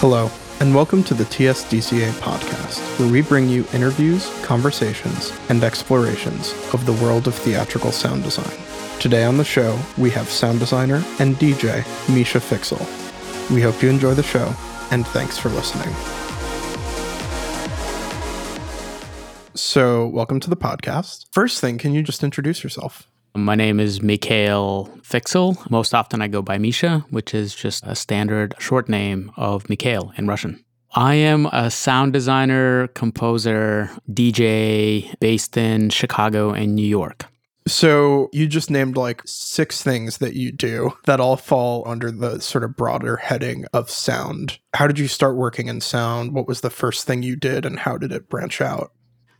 Hello, and welcome to the TSDCA podcast, where we bring you interviews, conversations, and explorations of the world of theatrical sound design. Today on the show, we have sound designer and DJ Misha Fiksel. We hope you enjoy the show, and thanks for listening. So, welcome to the podcast. First thing, can you just introduce yourself? My name is Mikhail Fiksel. Most often I go by Misha, which is just a standard short name of Mikhail in Russian. I am a sound designer, composer, DJ based in Chicago and New York. So, you just named like six things that you do that all fall under the sort of broader heading of sound. How did you start working in sound? What was the first thing you did, and how did it branch out?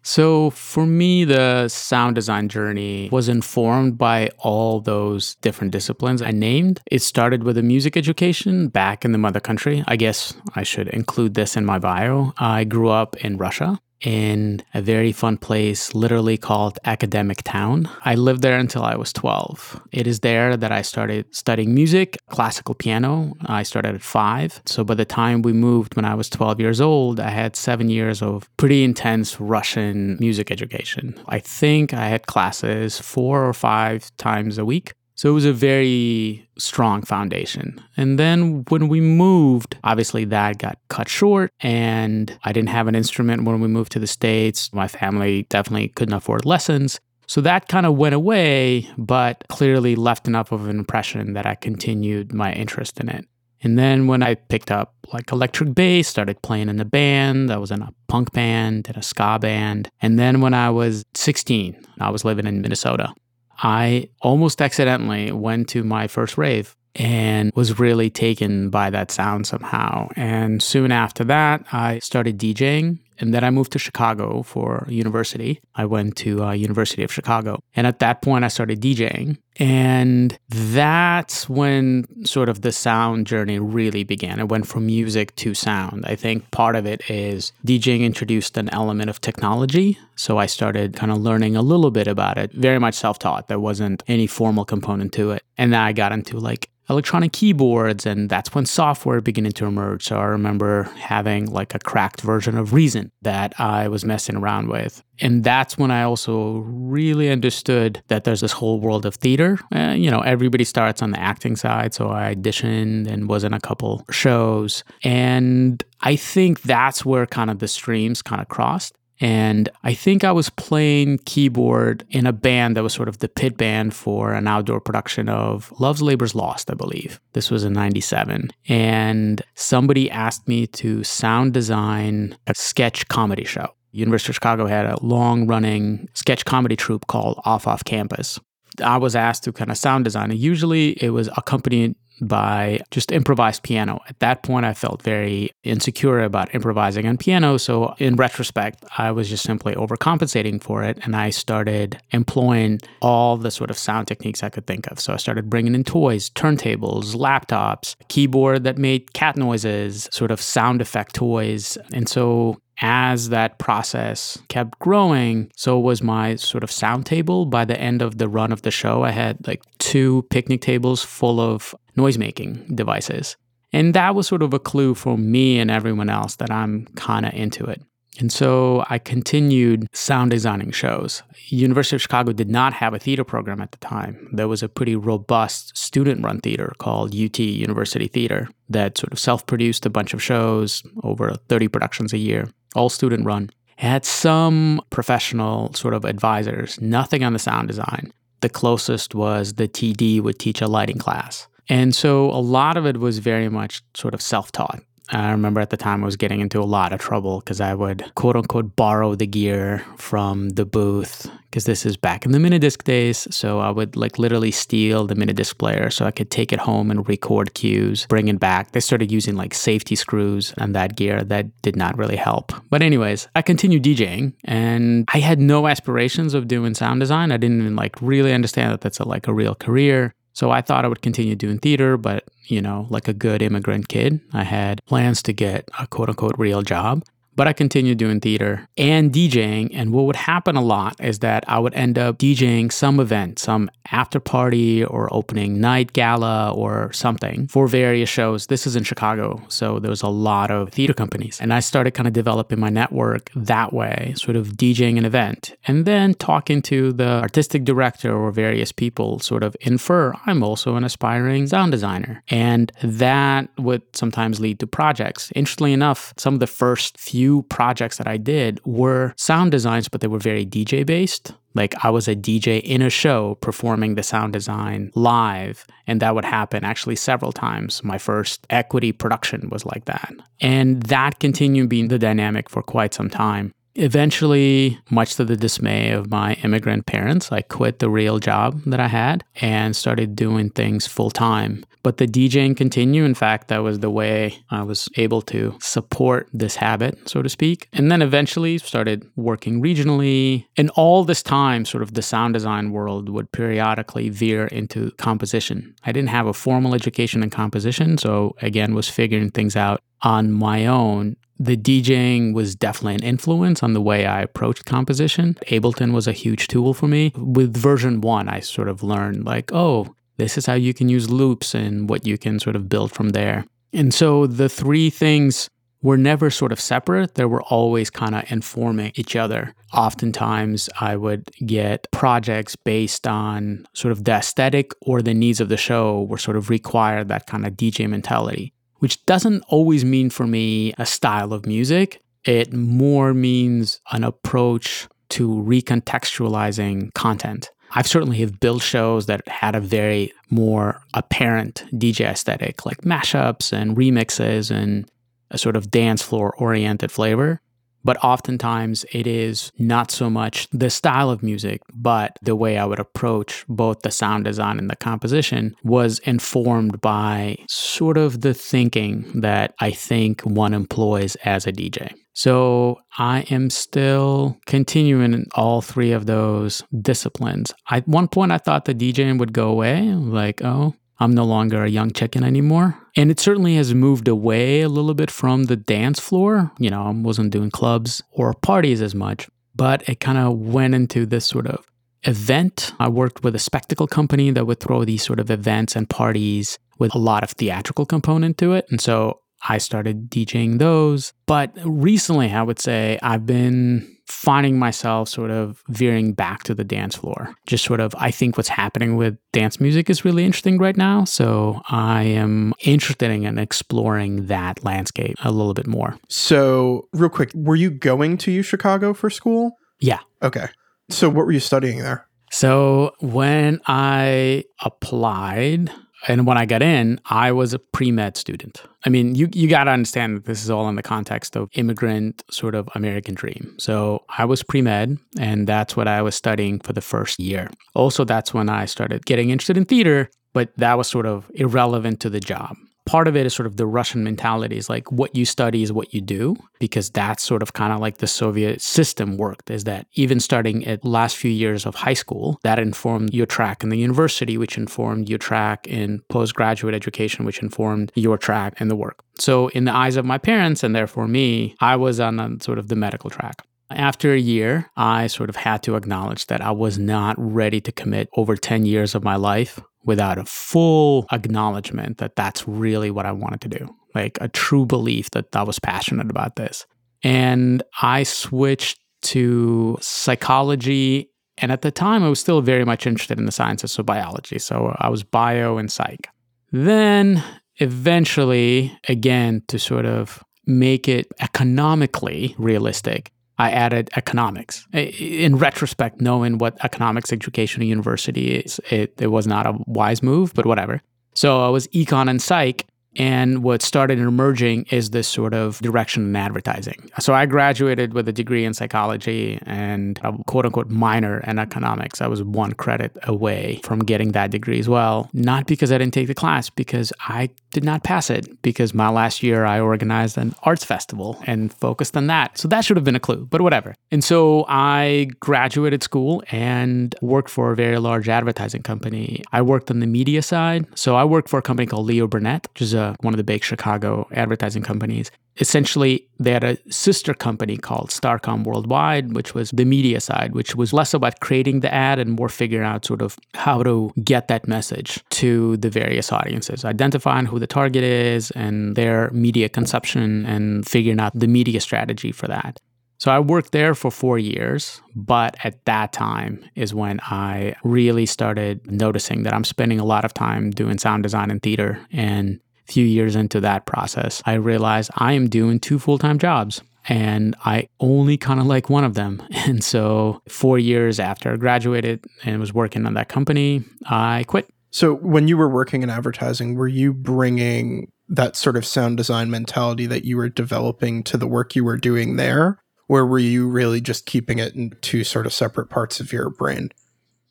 So, for me, the sound design journey was informed by all those different disciplines I named. It started with a music education back in the mother country. I guess I should include this in my bio. I grew up in Russia in a very fun place, literally called Academic Town. I lived there until I was 12. It is there that I started studying music, classical piano. I started at five. So by the time we moved when I was 12 years old, I had seven years of pretty intense Russian music education. I think I had classes four or five times a week. So it was a very strong foundation. And then when we moved, obviously that got cut short and I didn't have an instrument when we moved to the States. My family definitely couldn't afford lessons. So that kind of went away, but clearly left enough of an impression that I continued my interest in it. And then when I picked up like electric bass, started playing in the band, I was in a punk band and a ska band. And then when I was 16, I was living in Minnesota. I almost accidentally went to my first rave and was really taken by that sound somehow. And soon after that, I started DJing. And then I moved to Chicago for university. I went to uh, University of Chicago. And at that point, I started DJing. And that's when sort of the sound journey really began. It went from music to sound. I think part of it is DJing introduced an element of technology. So I started kind of learning a little bit about it, very much self taught. There wasn't any formal component to it. And then I got into like electronic keyboards and that's when software began to emerge so i remember having like a cracked version of reason that i was messing around with. And that's when i also really understood that there's this whole world of theater. Uh, you know everybody starts on the acting side so i auditioned and was in a couple shows. And i think that's where kind of the streams kind of crossed and I think I was playing keyboard in a band that was sort of the pit band for an outdoor production of Love's Labor's Lost, I believe. This was in 97. And somebody asked me to sound design a sketch comedy show. University of Chicago had a long running sketch comedy troupe called Off Off Campus. I was asked to kind of sound design. And usually it was accompanied by just improvised piano. At that point, I felt very insecure about improvising on piano. So, in retrospect, I was just simply overcompensating for it. And I started employing all the sort of sound techniques I could think of. So, I started bringing in toys, turntables, laptops, keyboard that made cat noises, sort of sound effect toys. And so, as that process kept growing, so was my sort of sound table. By the end of the run of the show, I had like two picnic tables full of noisemaking devices. And that was sort of a clue for me and everyone else that I'm kind of into it. And so I continued sound designing shows. University of Chicago did not have a theater program at the time. There was a pretty robust student-run theater called UT University Theater that sort of self-produced a bunch of shows, over 30 productions a year, all student-run. It had some professional sort of advisors, nothing on the sound design. The closest was the TD would teach a lighting class. And so a lot of it was very much sort of self taught. I remember at the time I was getting into a lot of trouble because I would quote unquote borrow the gear from the booth because this is back in the minidisc days. So I would like literally steal the minidisc player so I could take it home and record cues, bring it back. They started using like safety screws and that gear that did not really help. But, anyways, I continued DJing and I had no aspirations of doing sound design. I didn't even like really understand that that's a, like a real career. So I thought I would continue doing theater, but you know, like a good immigrant kid, I had plans to get a quote unquote real job. But I continued doing theater and DJing. And what would happen a lot is that I would end up DJing some event, some after party or opening night gala or something for various shows. This is in Chicago. So there was a lot of theater companies. And I started kind of developing my network that way, sort of DJing an event and then talking to the artistic director or various people, sort of infer I'm also an aspiring sound designer. And that would sometimes lead to projects. Interestingly enough, some of the first few projects that I did were sound designs, but they were very DJ based. Like I was a DJ in a show performing the sound design live, and that would happen actually several times. My first equity production was like that. And that continued being the dynamic for quite some time. Eventually, much to the dismay of my immigrant parents, I quit the real job that I had and started doing things full time. But the DJing continued. In fact, that was the way I was able to support this habit, so to speak. And then eventually started working regionally. And all this time, sort of the sound design world would periodically veer into composition. I didn't have a formal education in composition, so again, was figuring things out on my own the DJing was definitely an influence on the way I approached composition. Ableton was a huge tool for me. With version one, I sort of learned, like, oh, this is how you can use loops and what you can sort of build from there. And so the three things were never sort of separate. They were always kind of informing each other. Oftentimes, I would get projects based on sort of the aesthetic or the needs of the show, were sort of required that kind of DJ mentality which doesn't always mean for me a style of music. It more means an approach to recontextualizing content. I've certainly have built shows that had a very more apparent DJ aesthetic, like mashups and remixes and a sort of dance floor oriented flavor. But oftentimes it is not so much the style of music, but the way I would approach both the sound design and the composition was informed by sort of the thinking that I think one employs as a DJ. So I am still continuing in all three of those disciplines. At one point, I thought the DJing would go away. Like, oh, I'm no longer a young chicken anymore. And it certainly has moved away a little bit from the dance floor. You know, I wasn't doing clubs or parties as much, but it kind of went into this sort of event. I worked with a spectacle company that would throw these sort of events and parties with a lot of theatrical component to it. And so I started DJing those. But recently, I would say I've been finding myself sort of veering back to the dance floor. Just sort of, I think what's happening with dance music is really interesting right now. So I am interested in exploring that landscape a little bit more. So, real quick, were you going to Chicago for school? Yeah. Okay. So, what were you studying there? So, when I applied, and when I got in, I was a pre med student. I mean, you, you got to understand that this is all in the context of immigrant sort of American dream. So I was pre med, and that's what I was studying for the first year. Also, that's when I started getting interested in theater, but that was sort of irrelevant to the job part of it is sort of the Russian mentality is like what you study is what you do, because that's sort of kind of like the Soviet system worked, is that even starting at last few years of high school, that informed your track in the university, which informed your track in postgraduate education, which informed your track in the work. So in the eyes of my parents and therefore me, I was on a, sort of the medical track. After a year, I sort of had to acknowledge that I was not ready to commit over 10 years of my life without a full acknowledgement that that's really what I wanted to do, like a true belief that I was passionate about this. And I switched to psychology. And at the time, I was still very much interested in the sciences, so biology. So I was bio and psych. Then eventually, again, to sort of make it economically realistic, I added economics. In retrospect, knowing what economics education at university is, it, it was not a wise move, but whatever. So I was econ and psych, and what started emerging is this sort of direction in advertising. So I graduated with a degree in psychology and a quote unquote minor in economics. I was one credit away from getting that degree as well. Not because I didn't take the class, because I did not pass it. Because my last year I organized an arts festival and focused on that. So that should have been a clue, but whatever. And so I graduated school and worked for a very large advertising company. I worked on the media side. So I worked for a company called Leo Burnett, which is a uh, one of the big Chicago advertising companies. Essentially, they had a sister company called Starcom Worldwide, which was the media side, which was less about creating the ad and more figuring out sort of how to get that message to the various audiences, identifying who the target is and their media consumption and figuring out the media strategy for that. So I worked there for four years, but at that time is when I really started noticing that I'm spending a lot of time doing sound design and theater. And few years into that process, I realized I am doing two full time jobs and I only kind of like one of them. And so, four years after I graduated and was working on that company, I quit. So, when you were working in advertising, were you bringing that sort of sound design mentality that you were developing to the work you were doing there? or were you really just keeping it in two sort of separate parts of your brain?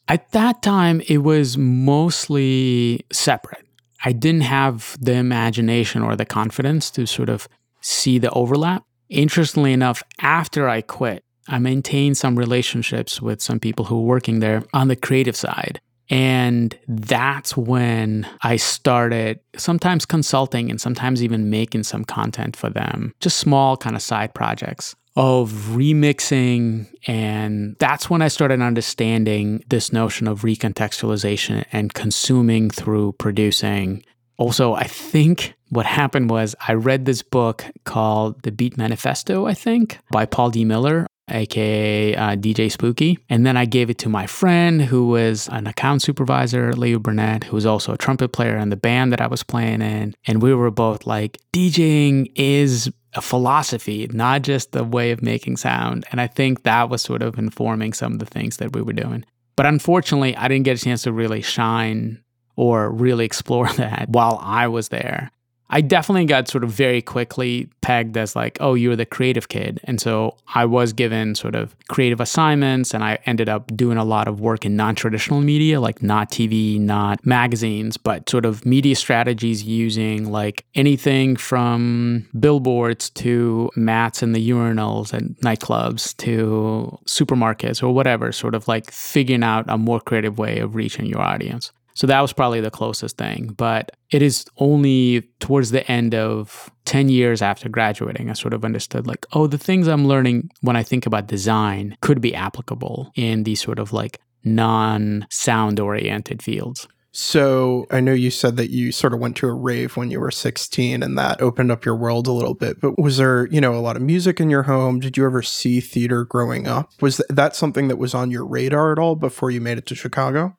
At that time, it was mostly separate. I didn't have the imagination or the confidence to sort of see the overlap. Interestingly enough, after I quit, I maintained some relationships with some people who were working there on the creative side. And that's when I started sometimes consulting and sometimes even making some content for them, just small kind of side projects of remixing. And that's when I started understanding this notion of recontextualization and consuming through producing. Also, I think what happened was I read this book called The Beat Manifesto, I think, by Paul D. Miller aka uh, DJ Spooky. And then I gave it to my friend who was an account supervisor, Leo Burnett, who was also a trumpet player in the band that I was playing in. And we were both like, DJing is a philosophy, not just a way of making sound. And I think that was sort of informing some of the things that we were doing. But unfortunately, I didn't get a chance to really shine or really explore that while I was there. I definitely got sort of very quickly pegged as like, oh, you're the creative kid. And so I was given sort of creative assignments and I ended up doing a lot of work in non traditional media, like not TV, not magazines, but sort of media strategies using like anything from billboards to mats in the urinals at nightclubs to supermarkets or whatever, sort of like figuring out a more creative way of reaching your audience. So that was probably the closest thing. But it is only towards the end of 10 years after graduating, I sort of understood like, oh, the things I'm learning when I think about design could be applicable in these sort of like non sound oriented fields. So I know you said that you sort of went to a rave when you were 16 and that opened up your world a little bit. But was there, you know, a lot of music in your home? Did you ever see theater growing up? Was that something that was on your radar at all before you made it to Chicago?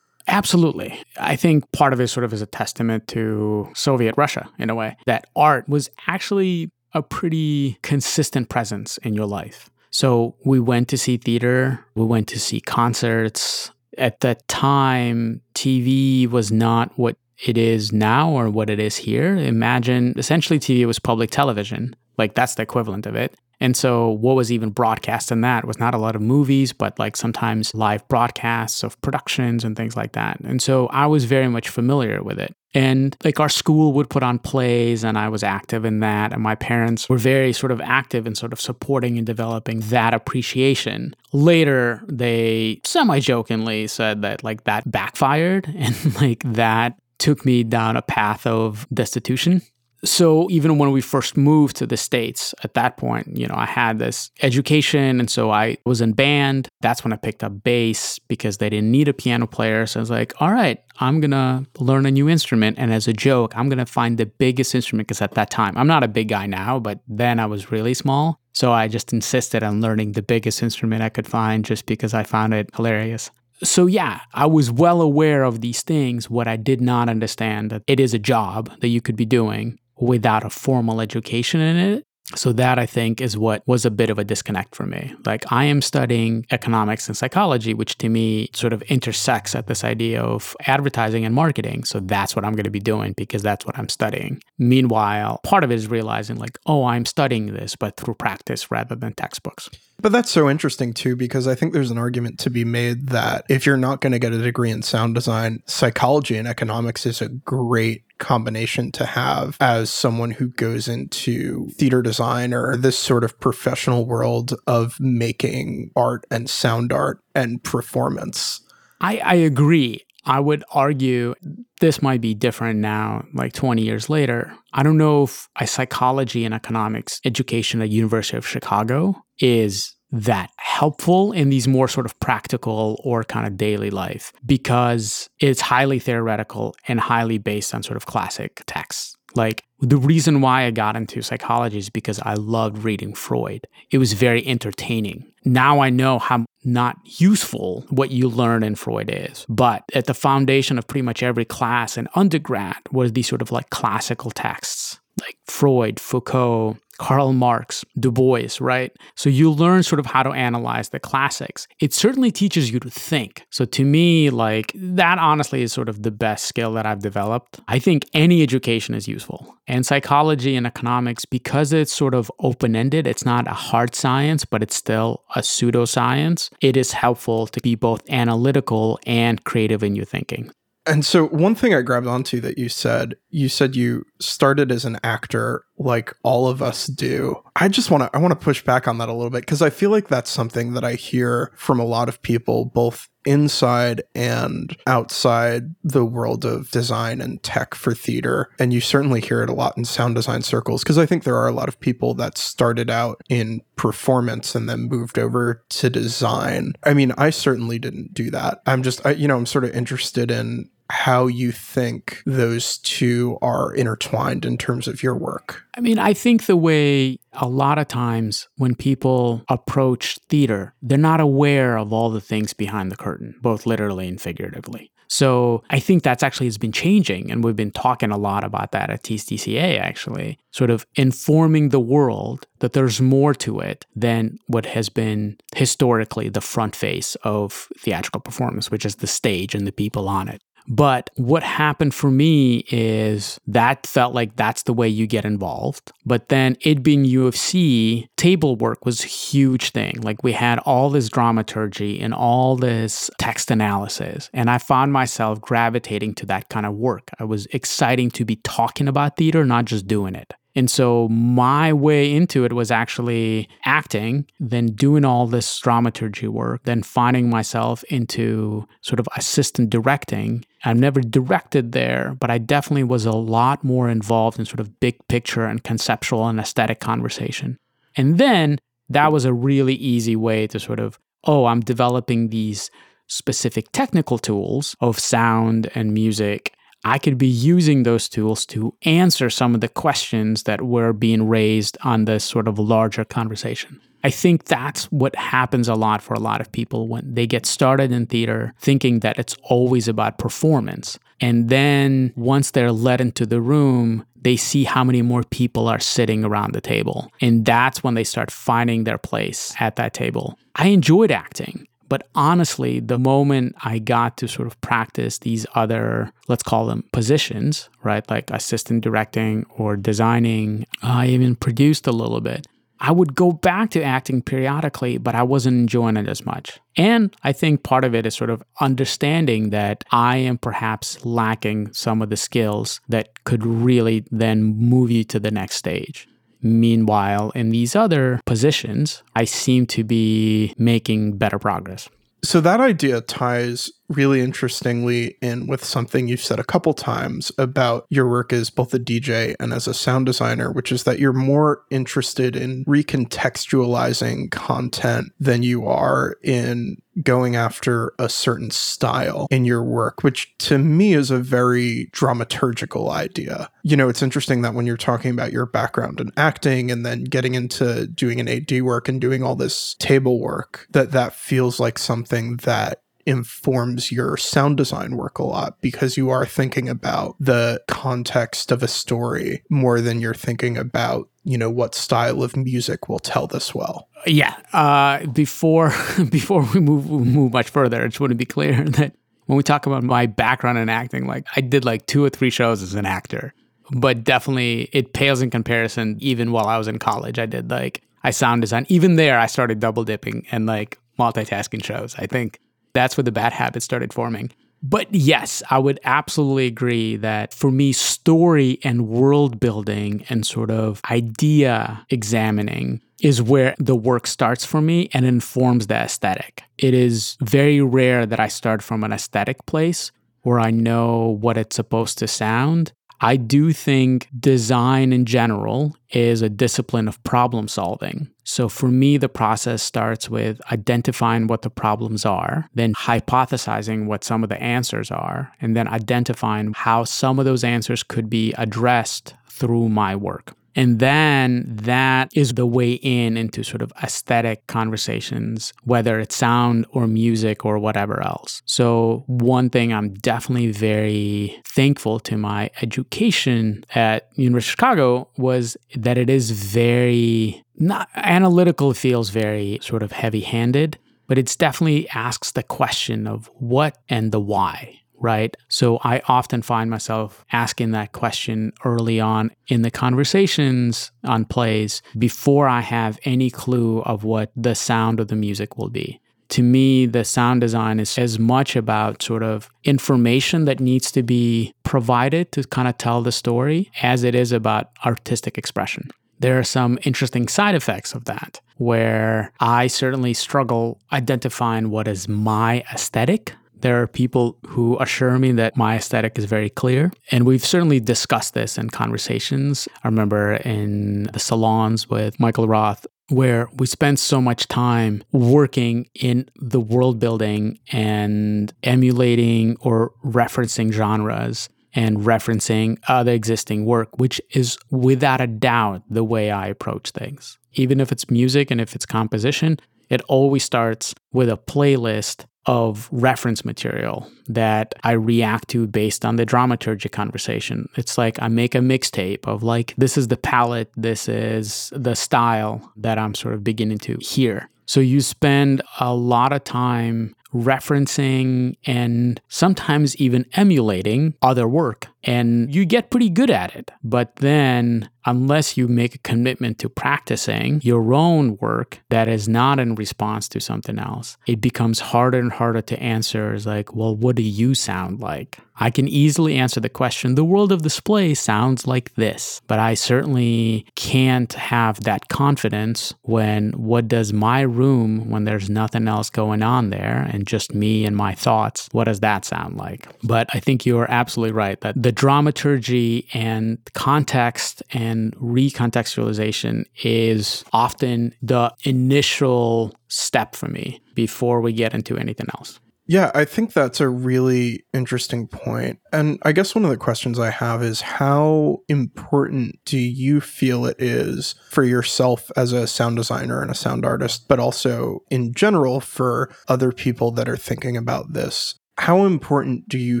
Absolutely. I think part of it sort of is a testament to Soviet Russia in a way, that art was actually a pretty consistent presence in your life. So we went to see theater, we went to see concerts. At that time, TV was not what it is now or what it is here. Imagine essentially TV was public television. Like that's the equivalent of it. And so, what was even broadcast in that was not a lot of movies, but like sometimes live broadcasts of productions and things like that. And so, I was very much familiar with it. And like our school would put on plays, and I was active in that. And my parents were very sort of active in sort of supporting and developing that appreciation. Later, they semi jokingly said that like that backfired and like that took me down a path of destitution so even when we first moved to the states at that point you know i had this education and so i was in band. That's when i picked up bass because they didn't need a piano player. So i was like all right i'm gonna learn a new instrument. And as a joke i'm gonna find the biggest instrument because at that time i'm not a big guy now but then i was really small. So i just insisted on learning the biggest instrument i could find just because i found it hilarious. So, yeah, I was well aware of these things. What I did not understand that it is a job that you could be doing without a formal education in it. So that I think is what was a bit of a disconnect for me. Like I am studying economics and psychology, which to me sort of intersects at this idea of advertising and marketing. So that's what I'm going to be doing because that's what I'm studying. Meanwhile, part of it is realizing like, oh, I'm studying this, but through practice rather than textbooks. But that's so interesting too, because I think there's an argument to be made that if you're not going to get a degree in sound design, psychology and economics is a great combination to have as someone who goes into theater design or this sort of professional world of making art and sound art and performance. I, I agree. I would argue this might be different now, like 20 years later. I don't know if a psychology and economics education at University of Chicago is that helpful in these more sort of practical or kind of daily life because it's highly theoretical and highly based on sort of classic texts. Like the reason why I got into psychology is because I loved reading Freud. It was very entertaining. Now I know how not useful what you learn in Freud is. But at the foundation of pretty much every class in undergrad was these sort of like classical texts like Freud, Foucault, Karl Marx, Du Bois, right? So you learn sort of how to analyze the classics. It certainly teaches you to think. So to me, like that honestly is sort of the best skill that I've developed. I think any education is useful. And psychology and economics, because it's sort of open ended, it's not a hard science, but it's still a pseudoscience. It is helpful to be both analytical and creative in your thinking. And so one thing I grabbed onto that you said, you said you started as an actor like all of us do. I just want to I want to push back on that a little bit because I feel like that's something that I hear from a lot of people both inside and outside the world of design and tech for theater. And you certainly hear it a lot in sound design circles because I think there are a lot of people that started out in performance and then moved over to design. I mean, I certainly didn't do that. I'm just, I, you know, I'm sort of interested in how you think those two are intertwined in terms of your work. I mean, I think the way a lot of times when people approach theater, they're not aware of all the things behind the curtain, both literally and figuratively. So I think that's actually has been changing, and we've been talking a lot about that at TSDCA. Actually, sort of informing the world that there's more to it than what has been historically the front face of theatrical performance, which is the stage and the people on it. But what happened for me is that felt like that's the way you get involved. But then it being U of C, table work was a huge thing. Like we had all this dramaturgy and all this text analysis. And I found myself gravitating to that kind of work. I was exciting to be talking about theater, not just doing it. And so my way into it was actually acting, then doing all this dramaturgy work, then finding myself into sort of assistant directing. I've never directed there, but I definitely was a lot more involved in sort of big picture and conceptual and aesthetic conversation. And then that was a really easy way to sort of, oh, I'm developing these specific technical tools of sound and music I could be using those tools to answer some of the questions that were being raised on this sort of larger conversation. I think that's what happens a lot for a lot of people when they get started in theater thinking that it's always about performance. And then once they're led into the room, they see how many more people are sitting around the table. And that's when they start finding their place at that table. I enjoyed acting. But honestly, the moment I got to sort of practice these other, let's call them positions, right? Like assistant directing or designing, I even produced a little bit. I would go back to acting periodically, but I wasn't enjoying it as much. And I think part of it is sort of understanding that I am perhaps lacking some of the skills that could really then move you to the next stage. Meanwhile, in these other positions, I seem to be making better progress. So that idea ties really interestingly in with something you've said a couple times about your work as both a DJ and as a sound designer, which is that you're more interested in recontextualizing content than you are in going after a certain style in your work, which to me is a very dramaturgical idea. You know, it's interesting that when you're talking about your background in acting and then getting into doing an AD work and doing all this table work, that that feels like something that informs your sound design work a lot because you are thinking about the context of a story more than you're thinking about you know what style of music will tell this well. Yeah uh, before before we move move much further i just want to be clear that when we talk about my background in acting like i did like two or three shows as an actor but definitely it pales in comparison even while i was in college. I did like i sound design. Even there i started double dipping and like multitasking shows. I think that's where the bad habits started forming. But yes, I would absolutely agree that for me, story and world building and sort of idea examining is where the work starts for me and informs the aesthetic. It is very rare that I start from an aesthetic place where I know what it's supposed to sound. I do think design in general is a discipline of problem solving. So for me, the process starts with identifying what the problems are, then hypothesizing what some of the answers are, and then identifying how some of those answers could be addressed through my work. And then that is the way in into sort of aesthetic conversations, whether it's sound or music or whatever else. So, one thing I'm definitely very thankful to my education at University of Chicago was that it is very not analytical, it feels very sort of heavy handed, but it's definitely asks the question of what and the why right? So I often find myself asking that question early on in the conversations on plays before I have any clue of what the sound of the music will be. To me, the sound design is as much about sort of information that needs to be provided to kind of tell the story as it is about artistic expression. There are some interesting side effects of that where I certainly struggle identifying what is my aesthetic there are people who assure me that my aesthetic is very clear. And we've certainly discussed this in conversations. I remember in the salons with Michael Roth, where we spend so much time working in the world building and emulating or referencing genres and referencing other existing work, which is without a doubt the way I approach things. Even if it's music and if it's composition, it always starts with a playlist of reference material that I react to based on the dramaturgy conversation. It's like I make a mixtape of like, this is the palette, this is the style that I'm sort of beginning to hear. So you spend a lot of time referencing and sometimes even emulating other work. And you get pretty good at it. But then unless you make a commitment to practicing your own work that is not in response to something else, it becomes harder and harder to answer. Is like, well, what do you sound like? I can easily answer the question the world of display sounds like this, but I certainly can't have that confidence when what does my room, when there's nothing else going on there and just me and my thoughts, what does that sound like? But I think you're absolutely right that the dramaturgy and context and recontextualization is often the initial step for me before we get into anything else. Yeah, I think that's a really interesting point. And I guess one of the questions I have is how important do you feel it is for yourself as a sound designer and a sound artist, but also in general for other people that are thinking about this how important do you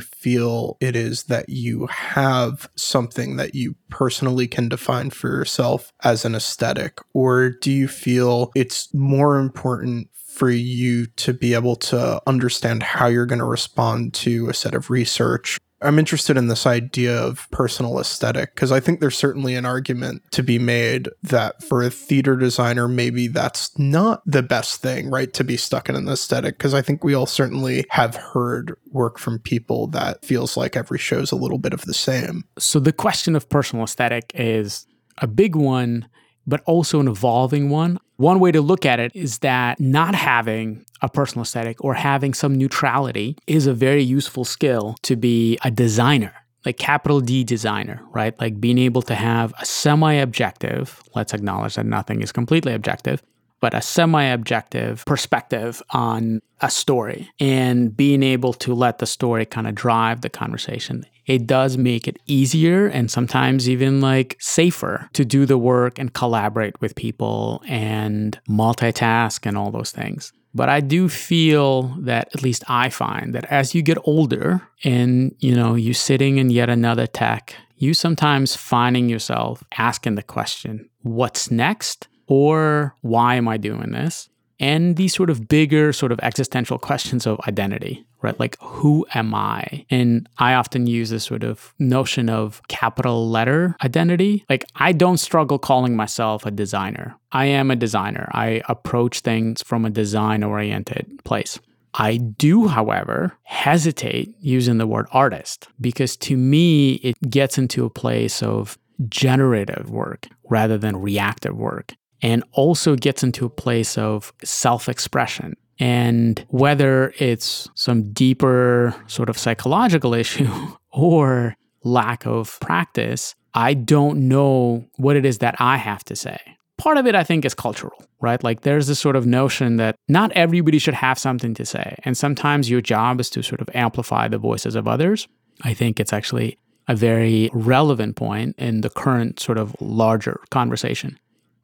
feel it is that you have something that you personally can define for yourself as an aesthetic? Or do you feel it's more important for you to be able to understand how you're going to respond to a set of research I'm interested in this idea of personal aesthetic because I think there's certainly an argument to be made that for a theater designer, maybe that's not the best thing, right? To be stuck in an aesthetic because I think we all certainly have heard work from people that feels like every show is a little bit of the same. So the question of personal aesthetic is a big one but also an evolving one. One way to look at it is that not having a personal aesthetic or having some neutrality is a very useful skill to be a designer like capital D designer, right? Like being able to have a semi objective, let's acknowledge that nothing is completely objective, but a semi objective perspective on a story and being able to let the story kind of drive the conversation it does make it easier and sometimes even like safer to do the work and collaborate with people and multitask and all those things. But I do feel that at least I find that as you get older and you know you're sitting in yet another tech, you sometimes finding yourself asking the question, what's next? Or why am I doing this? and these sort of bigger, sort of existential questions of identity, right? Like, who am I? And I often use this sort of notion of capital letter identity. Like, I don't struggle calling myself a designer. I am a designer. I approach things from a design oriented place. I do, however, hesitate using the word artist because to me, it gets into a place of generative work rather than reactive work and also gets into a place of self expression. And whether it's some deeper sort of psychological issue or lack of practice, I don't know what it is that I have to say. Part of it, I think, is cultural, right? Like there's this sort of notion that not everybody should have something to say. And sometimes your job is to sort of amplify the voices of others. I think it's actually a very relevant point in the current sort of larger conversation.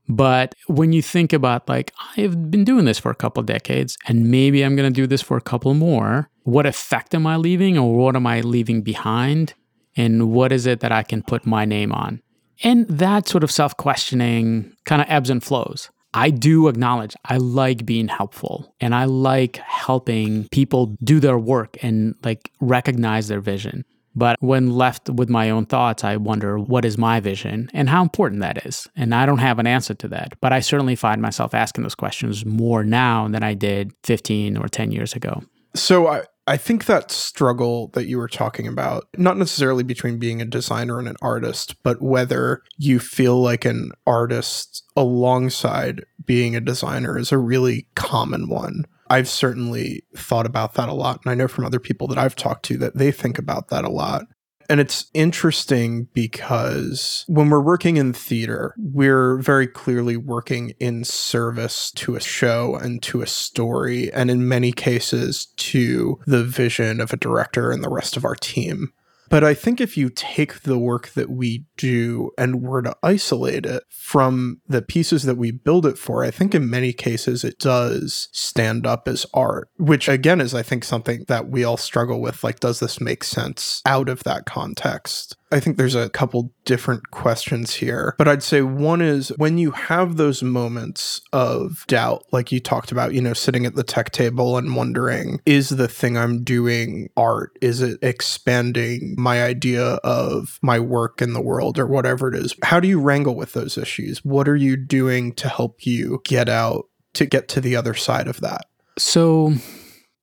But when you think about, like, I've been doing this for a couple decades and maybe I'm going to do this for a couple more, what effect am I leaving or what am I leaving behind? And what is it that I can put my name on? And that sort of self questioning kind of ebbs and flows. I do acknowledge I like being helpful and I like helping people do their work and like recognize their vision. But when left with my own thoughts, I wonder what is my vision and how important that is. And I don't have an answer to that. But I certainly find myself asking those questions more now than I did 15 or 10 years ago. So I, I think that struggle that you were talking about, not necessarily between being a designer and an artist, but whether you feel like an artist alongside being a designer is a really common one. I've certainly thought about that a lot. And I know from other people that I've talked to that they think about that a lot. And it's interesting because when we're working in theater, we're very clearly working in service to a show and to a story, and in many cases to the vision of a director and the rest of our team. But I think if you take the work that we do and were to isolate it from the pieces that we build it for, I think in many cases it does stand up as art, which again is, I think, something that we all struggle with. Like, does this make sense out of that context? I think there's a couple different questions here, but I'd say one is when you have those moments of doubt, like you talked about, you know, sitting at the tech table and wondering, is the thing I'm doing art? Is it expanding my idea of my work in the world or whatever it is? How do you wrangle with those issues? What are you doing to help you get out to get to the other side of that? So,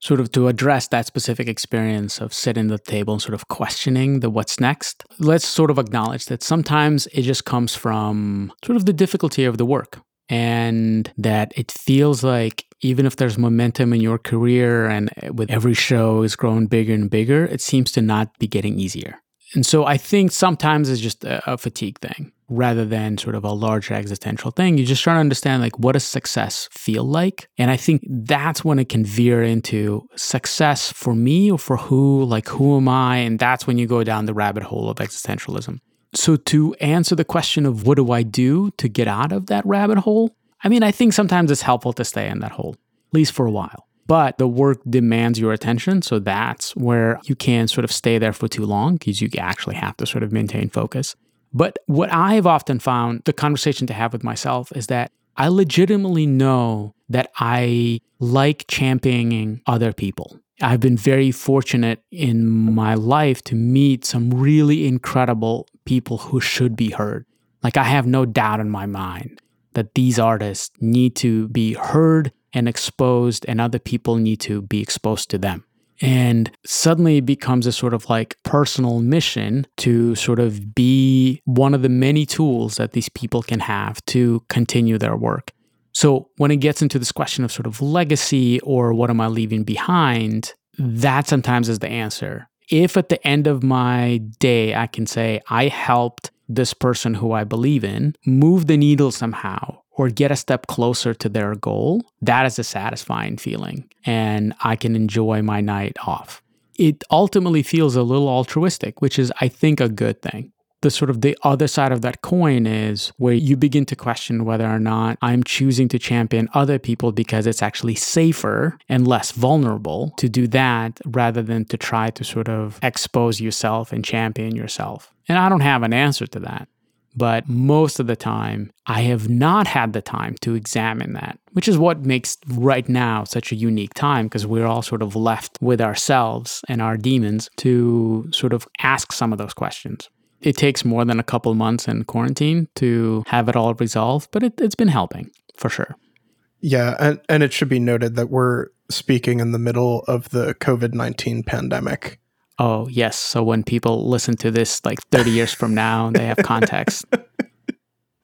sort of to address that specific experience of sitting at the table and sort of questioning the what's next, let's sort of acknowledge that sometimes it just comes from sort of the difficulty of the work and that it feels like even if there's momentum in your career and with every show is growing bigger and bigger, it seems to not be getting easier. And so I think sometimes it's just a, a, fatigue thing rather than sort of a larger existential thing. You're just try to understand like what does success feel like? And I think that's when it can veer into success for me or for who, like who am I? And that's when you go down the rabbit hole of existentialism. So to answer the question of what do I do to get out of that rabbit hole? I mean, I think sometimes it's helpful to stay in that hole, at least for a while but the work demands your attention. So that's where you can't sort of stay there for too long because you actually have to sort of maintain focus. But what I have often found the conversation to have with myself is that I legitimately know that I like championing other people. I've been very fortunate in my life to meet some really incredible people who should be heard. Like, I have no doubt in my mind that these artists need to be heard and exposed, and other people need to be exposed to them. And suddenly it becomes a sort of like personal mission to sort of be one of the many tools that these people can have to continue their work. So when it gets into this question of sort of legacy or what am I leaving behind, that sometimes is the answer. If at the end of my day I can say I helped this person who I believe in move the needle somehow or get a step closer to their goal, that is a satisfying feeling. And I can enjoy my night off. It ultimately feels a little altruistic, which is, I think, a good thing. The sort of the other side of that coin is where you begin to question whether or not I'm choosing to champion other people because it's actually safer and less vulnerable to do that rather than to try to sort of expose yourself and champion yourself. And I don't have an answer to that. But most of the time, I have not had the time to examine that, which is what makes right now such a unique time because we're all sort of left with ourselves and our demons to sort of ask some of those questions. It takes more than a couple months in quarantine to have it all resolved, but it, it's been helping for sure. Yeah, and, and it should be noted that we're speaking in the middle of the COVID 19 pandemic. Oh, yes. So when people listen to this like 30 years from now, they have context.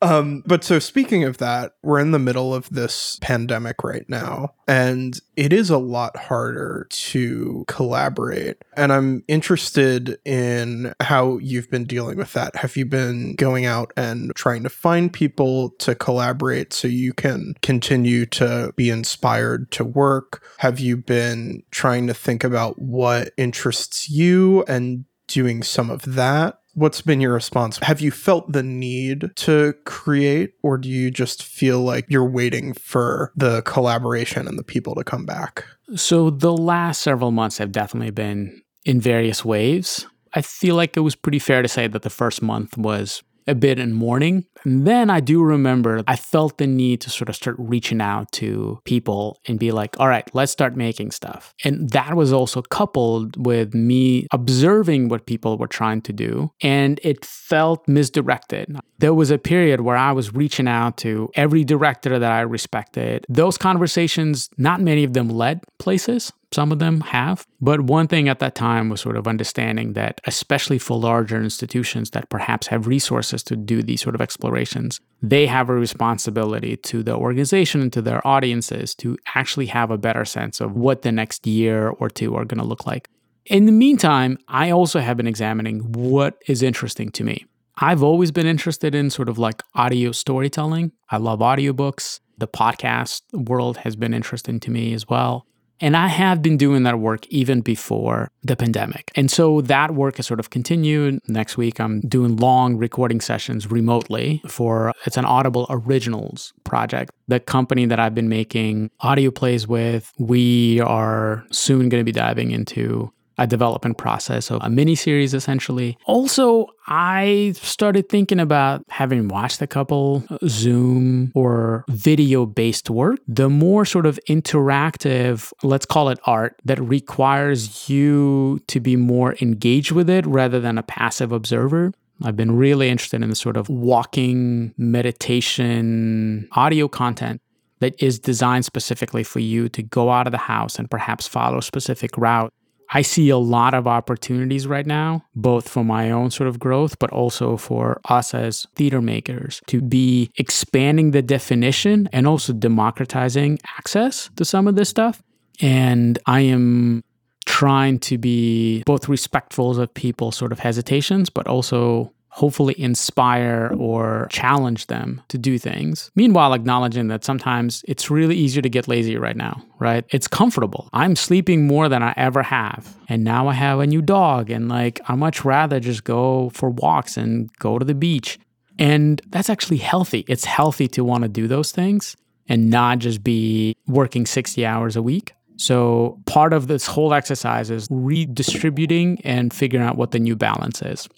Um, but so speaking of that, we're in the middle of this pandemic right now, and it is a lot harder to collaborate. And I'm interested in how you've been dealing with that. Have you been going out and trying to find people to collaborate so you can continue to be inspired to work? Have you been trying to think about what interests you and doing some of that? What's been your response? Have you felt the need to create, or do you just feel like you're waiting for the collaboration and the people to come back? So, the last several months have definitely been in various waves. I feel like it was pretty fair to say that the first month was a bit in mourning. And then I do remember I felt the need to sort of start reaching out to people and be like, all right, let's start making stuff. And that was also coupled with me observing what people were trying to do. And it felt misdirected. There was a period where I was reaching out to every director that I respected. Those conversations, not many of them led places. Some of them have. But one thing at that time was sort of understanding that, especially for larger institutions that perhaps have resources to do these sort of explorations, they have a responsibility to the organization and to their audiences to actually have a better sense of what the next year or two are going to look like. In the meantime, I also have been examining what is interesting to me. I've always been interested in sort of like audio storytelling. I love audiobooks. The podcast world has been interesting to me as well. And I have been doing that work even before the pandemic. And so that work has sort of continued. Next week, I'm doing long recording sessions remotely for it's an Audible Originals project. The company that I've been making audio plays with, we are soon going to be diving into a development process of a mini series essentially. Also, I started thinking about having watched a couple uh, Zoom or video based work, the more sort of interactive, let's call it art, that requires you to be more engaged with it rather than a passive observer. I've been really interested in the sort of walking meditation audio content that is designed specifically for you to go out of the house and perhaps follow a specific route I see a lot of opportunities right now, both for my own sort of growth, but also for us as theater makers to be expanding the definition and also democratizing access to some of this stuff. And I am trying to be both respectful of people's sort of hesitations, but also hopefully inspire or challenge them to do things. Meanwhile, acknowledging that sometimes it's really easier to get lazy right now, right? It's comfortable. I'm sleeping more than I ever have. And now I have a new dog, and like, I much rather just go for walks and go to the beach. And that's actually healthy. It's healthy to want to do those things and not just be working 60 hours a week. So, part of this whole exercise is redistributing and figuring out what the new balance is.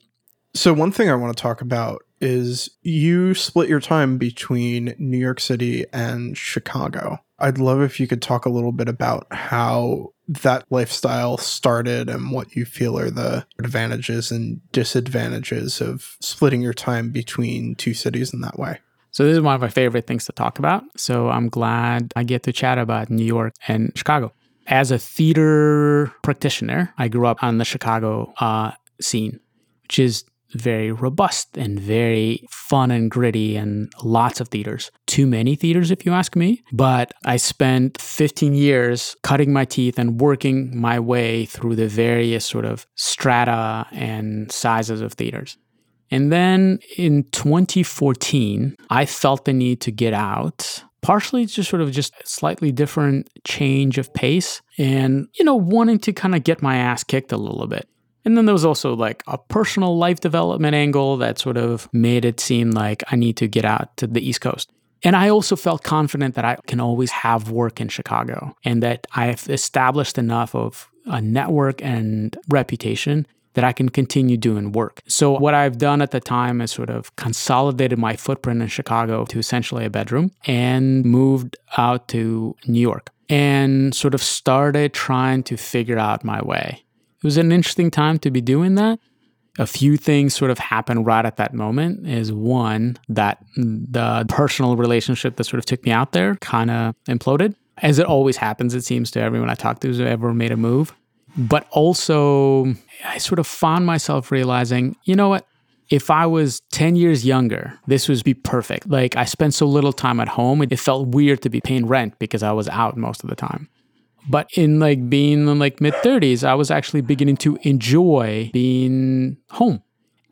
So, one thing I want to talk about is you split your time between New York City and Chicago. I'd love if you could talk a little bit about how that lifestyle started and what you feel are the advantages and disadvantages of splitting your time between two cities in that way. So, this is one of my favorite things to talk about. So, I'm glad I get to chat about New York and Chicago. As a theater practitioner, I grew up on the Chicago uh, scene, which is very robust and very fun and gritty and lots of theaters. Too many theaters, if you ask me. But I spent 15 years cutting my teeth and working my way through the various sort of strata and sizes of theaters. And then in 2014, I felt the need to get out partially just sort of just a slightly different change of pace and you know wanting to kind of get my ass kicked a little bit and then there was also like a personal life development angle that sort of made it seem like I need to get out to the East Coast. And I also felt confident that I can always have work in Chicago and that I've established enough of a network and reputation that I can continue doing work. So, what I've done at the time is sort of consolidated my footprint in Chicago to essentially a bedroom and moved out to New York and sort of started trying to figure out my way. It was an interesting time to be doing that. A few things sort of happened right at that moment. Is one, that the personal relationship that sort of took me out there kind of imploded, as it always happens, it seems to everyone I talk to who's ever made a move. But also, I sort of found myself realizing, you know what? if I was 10 years younger, this would be perfect. Like I spent so little time at home, it felt weird to be paying rent because I was out most of the time. But in like being in like mid 30s, I was actually beginning to enjoy being home.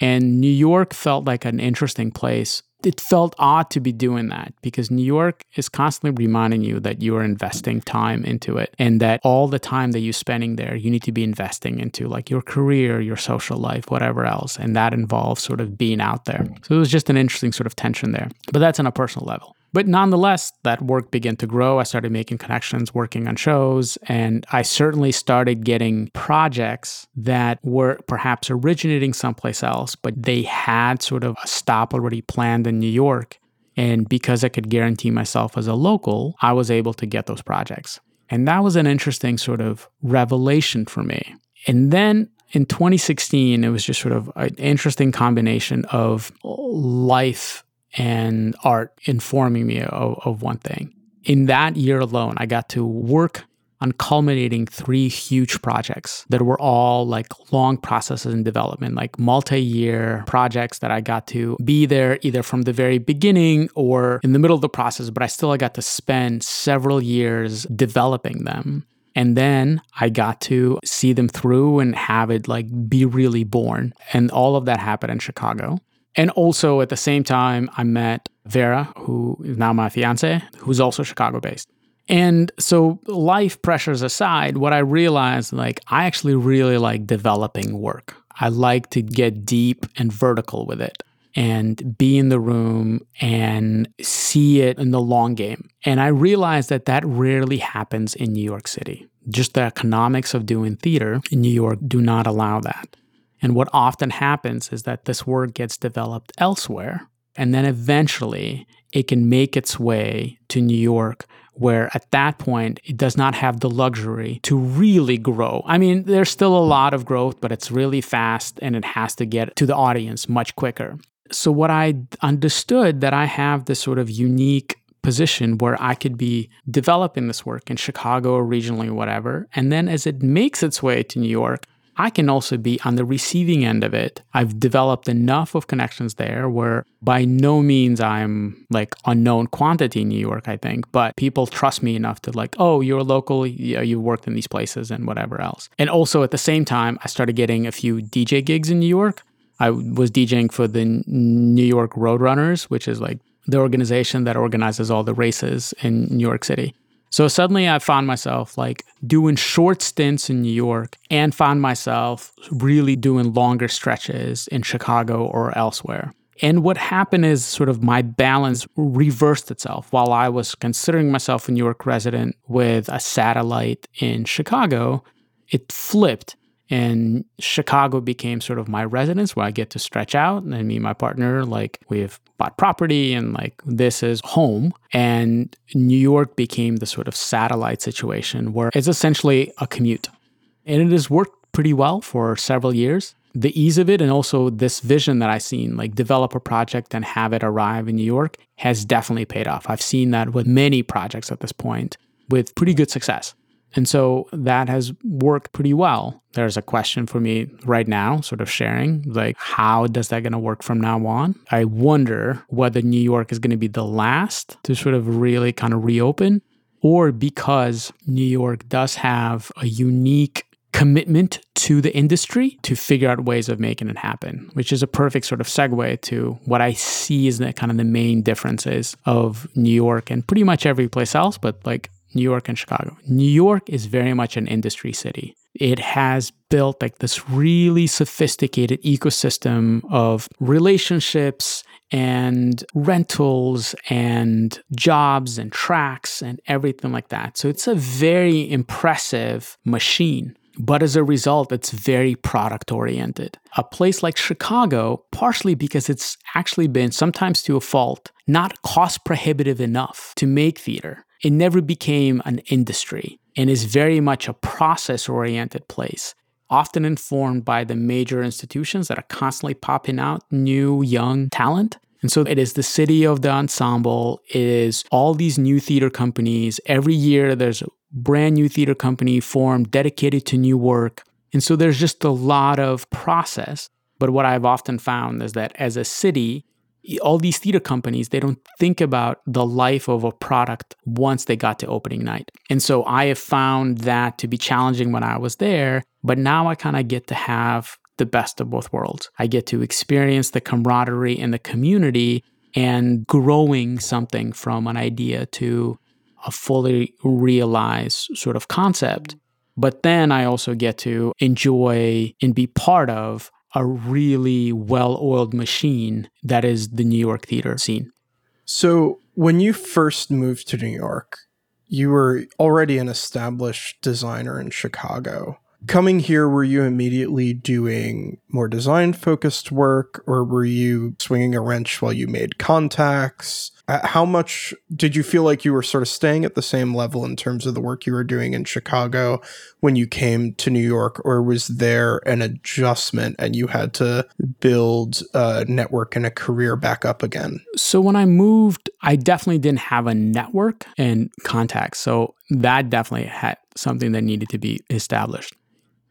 And New York felt like an interesting place it felt odd to be doing that because New York is constantly reminding you that you are investing time into it and that all the time that you're spending there, you need to be investing into like your career, your social life, whatever else. And that involves sort of being out there. So it was just an interesting sort of tension there. But that's on a personal level. But nonetheless, that work began to grow. I started making connections, working on shows, and I certainly started getting projects that were perhaps originating someplace else, but they had sort of a stop already planned in New York. And because I could guarantee myself as a local, I was able to get those projects. And that was an interesting sort of revelation for me. And then in 2016, it was just sort of an interesting combination of life and art informing me of, of one thing. In that year alone, I got to work on culminating three huge projects that were all like long processes in development, like multi year projects that I got to be there either from the very beginning or in the middle of the process, but I still got to spend several years developing them. And then I got to see them through and have it like be really born. And all of that happened in Chicago. And also at the same time, I met Vera, who is now my fiance, who's also Chicago based. And so, life pressures aside, what I realized like, I actually really like developing work. I like to get deep and vertical with it and be in the room and see it in the long game. And I realized that that rarely happens in New York City. Just the economics of doing theater in New York do not allow that. And what often happens is that this work gets developed elsewhere, and then eventually it can make its way to New York, where at that point it does not have the luxury to really grow. I mean, there's still a lot of growth, but it's really fast and it has to get to the audience much quicker. So, what I understood that I have this sort of unique position where I could be developing this work in Chicago or regionally, whatever. And then as it makes its way to New York, I can also be on the receiving end of it. I've developed enough of connections there where by no means I'm like unknown quantity in New York, I think, but people trust me enough to like, oh, you're local, you worked in these places and whatever else. And also at the same time, I started getting a few DJ gigs in New York. I was DJing for the New York Roadrunners, which is like the organization that organizes all the races in New York City. So suddenly I found myself like doing short stints in New York and found myself really doing longer stretches in Chicago or elsewhere. And what happened is sort of my balance reversed itself. While I was considering myself a New York resident with a satellite in Chicago, it flipped and Chicago became sort of my residence where I get to stretch out. And me and my partner, like, we've bought property and like this is home. And New York became the sort of satellite situation where it's essentially a commute. And it has worked pretty well for several years. The ease of it and also this vision that I've seen, like develop a project and have it arrive in New York, has definitely paid off. I've seen that with many projects at this point with pretty good success. And so that has worked pretty well. There's a question for me right now, sort of sharing, like, how does that going to work from now on? I wonder whether New York is going to be the last to sort of really kind of reopen, or because New York does have a unique commitment to the industry to figure out ways of making it happen, which is a perfect sort of segue to what I see as the kind of the main differences of New York and pretty much every place else, but like New York and Chicago. New York is very much an industry city. It has built like this really sophisticated ecosystem of relationships and rentals and jobs and tracks and everything like that. So it's a very impressive machine. But as a result, it's very product oriented. A place like Chicago, partially because it's actually been, sometimes to a fault, not cost prohibitive enough to make theater it never became an industry and is very much a process oriented place, often informed by the major institutions that are constantly popping out new young talent. And so it is the city of the ensemble, it is all these new theater companies. Every year there's a brand new theater company formed dedicated to new work. And so there's just a lot of process But what I've often found is that as a city, all these theater companies they don't think about the life of a product once they got to opening night. And so i have found that to be challenging when i was there but now i kind of get to have the best of both worlds. I get to experience the camaraderie in the community and growing something from an idea to a fully realized sort of concept. But then i also get to enjoy and be part of a really well oiled machine that is the New York theater scene. So, when you first moved to New York, you were already an established designer in Chicago. Coming here, were you immediately doing more design focused work or were you swinging a wrench while you made contacts? Uh, how much did you feel like you were sort of staying at the same level in terms of the work you were doing in Chicago when you came to New York, or was there an adjustment and you had to build a network and a career back up again? So, when I moved, I definitely didn't have a network and contacts. So, that definitely had something that needed to be established.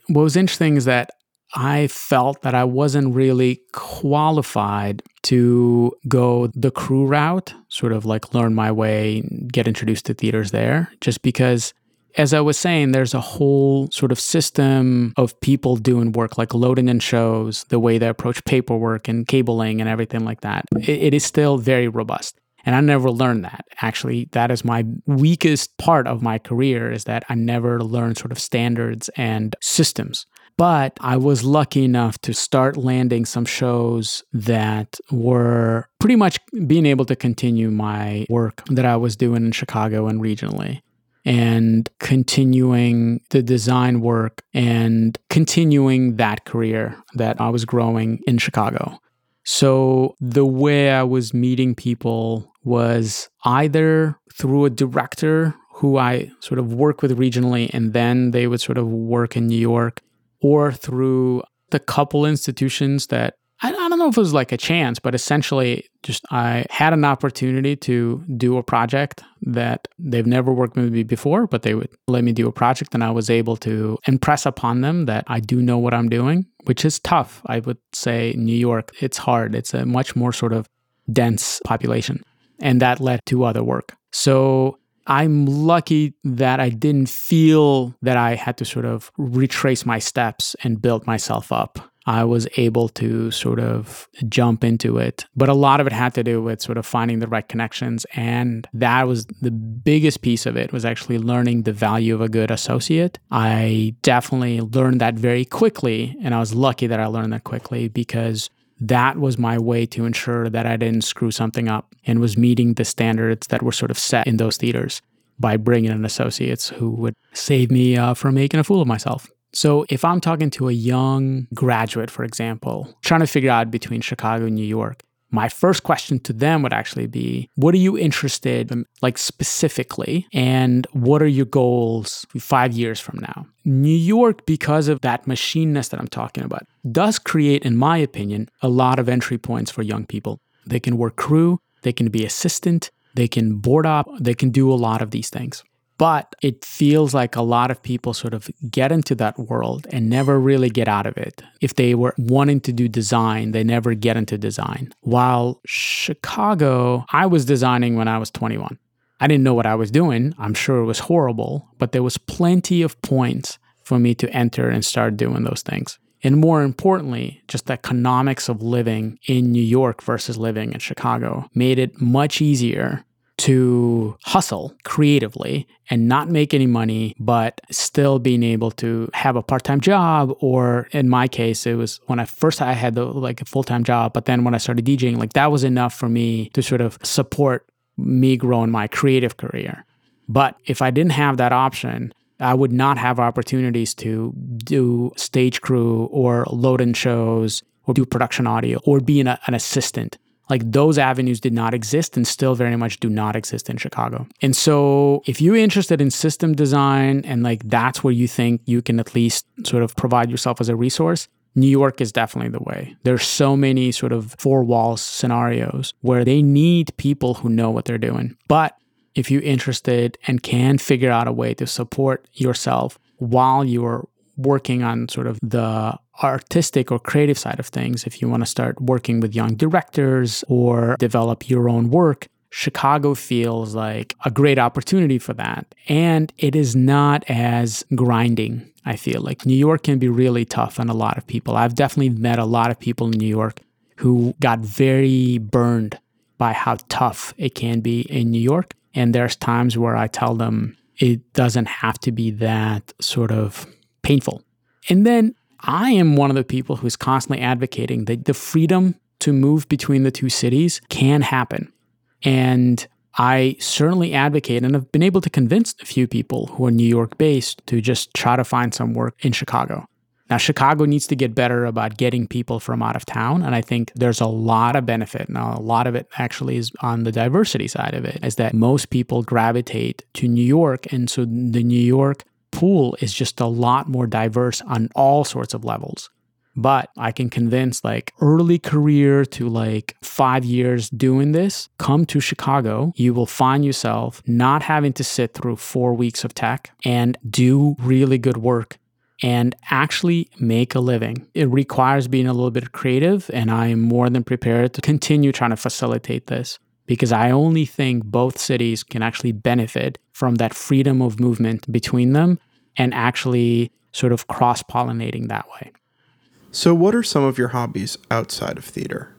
What was interesting is that I felt that I wasn't really qualified to go the crew route, sort of like learn my way, get introduced to theaters there, just because as I was saying, there's a whole sort of system of people doing work like loading in shows, the way they approach paperwork and cabling and everything like that. it, it is still very robust. And I never learned that. Actually, that is my weakest part of my career is that I never learned sort of standards and systems. But I was lucky enough to start landing some shows that were pretty much being able to continue my work that I was doing in Chicago and regionally and continuing the design work and continuing that career that I was growing in Chicago. So the way I was meeting people was either through a director who I sort of work with regionally and then they would sort of work in New York or through the couple institutions that I, don't know if it was like a chance, but essentially just I had an opportunity to do a project that they've never worked with me before, but they would let me do a project and I was able to impress upon them that I do know what I'm doing, which is tough. I would say New York, it's hard. It's a much more sort of dense population. And that led to other work. So I'm lucky that I didn't feel that I had to sort of retrace my steps and build myself up. I was able to sort of jump into it. But a lot of it had to do with sort of finding the right connections. And that was the biggest piece of it was actually learning the value of a good associate. I definitely learned that very quickly. And I was lucky that I learned that quickly because that was my way to ensure that I didn't screw something up and was meeting the standards that were sort of set in those theaters by bringing in associates who would save me uh, from making a fool of myself. So, if I'm talking to a young graduate, for example, trying to figure out between Chicago and New York, my first question to them would actually be what are you interested in like specifically? And what are your goals 5 years from now? New york because of that machineness that i'm talking about does create in my opinion a lot of entry points for young people. They can work crew they can be assistant they can board up they can do a lot of these things but it feels like a lot of people sort of get into that world and never really get out of it. If they were wanting to do design, they never get into design. While Chicago, I was designing when I was 21. I didn't know what I was doing. I'm sure it was horrible, but there was plenty of points for me to enter and start doing those things. And more importantly, just the economics of living in New York versus living in Chicago made it much easier to hustle creatively and not make any money, but still being able to have a part-time job. Or in my case, it was when I first I had the like a full-time job, but then when I started DJing, like that was enough for me to sort of support me growing my creative career. But if I didn't have that option, I would not have opportunities to do stage crew or load in shows or do production audio or be an, an assistant like those avenues did not exist and still very much do not exist in Chicago. And so if you're interested in system design and like that's where you think you can at least sort of provide yourself as a resource, New York is definitely the way. There's so many sort of four walls scenarios where they need people who know what they're doing. But if you're interested and can figure out a way to support yourself while you're working on sort of the artistic or creative side of things, if you want to start working with young directors or develop your own work, Chicago feels like a great opportunity for that. And it is not as grinding, I feel like. New York can be really tough on a lot of people. I've definitely met a lot of people in New York who got very burned by how tough it can be in New York. And there's times where I tell them it doesn't have to be that sort of painful. And then I am one of the people who's constantly advocating that the freedom to move between the two cities can happen. And I certainly advocate and have been able to convince a few people who are New York based to just try to find some work in Chicago. Now, Chicago needs to get better about getting people from out of town. And I think there's a lot of benefit. Now, a lot of it actually is on the diversity side of it, is that most people gravitate to New York. And so the New York pool is just a lot more diverse on all sorts of levels. But I can convince like early career to like five years doing this, come to Chicago. You will find yourself not having to sit through four weeks of tech and do really good work and actually make a living. It requires being a little bit creative, and I am more than prepared to continue trying to facilitate this because I only think both cities can actually benefit from that freedom of movement between them and actually sort of cross pollinating that way. So, what are some of your hobbies outside of theater?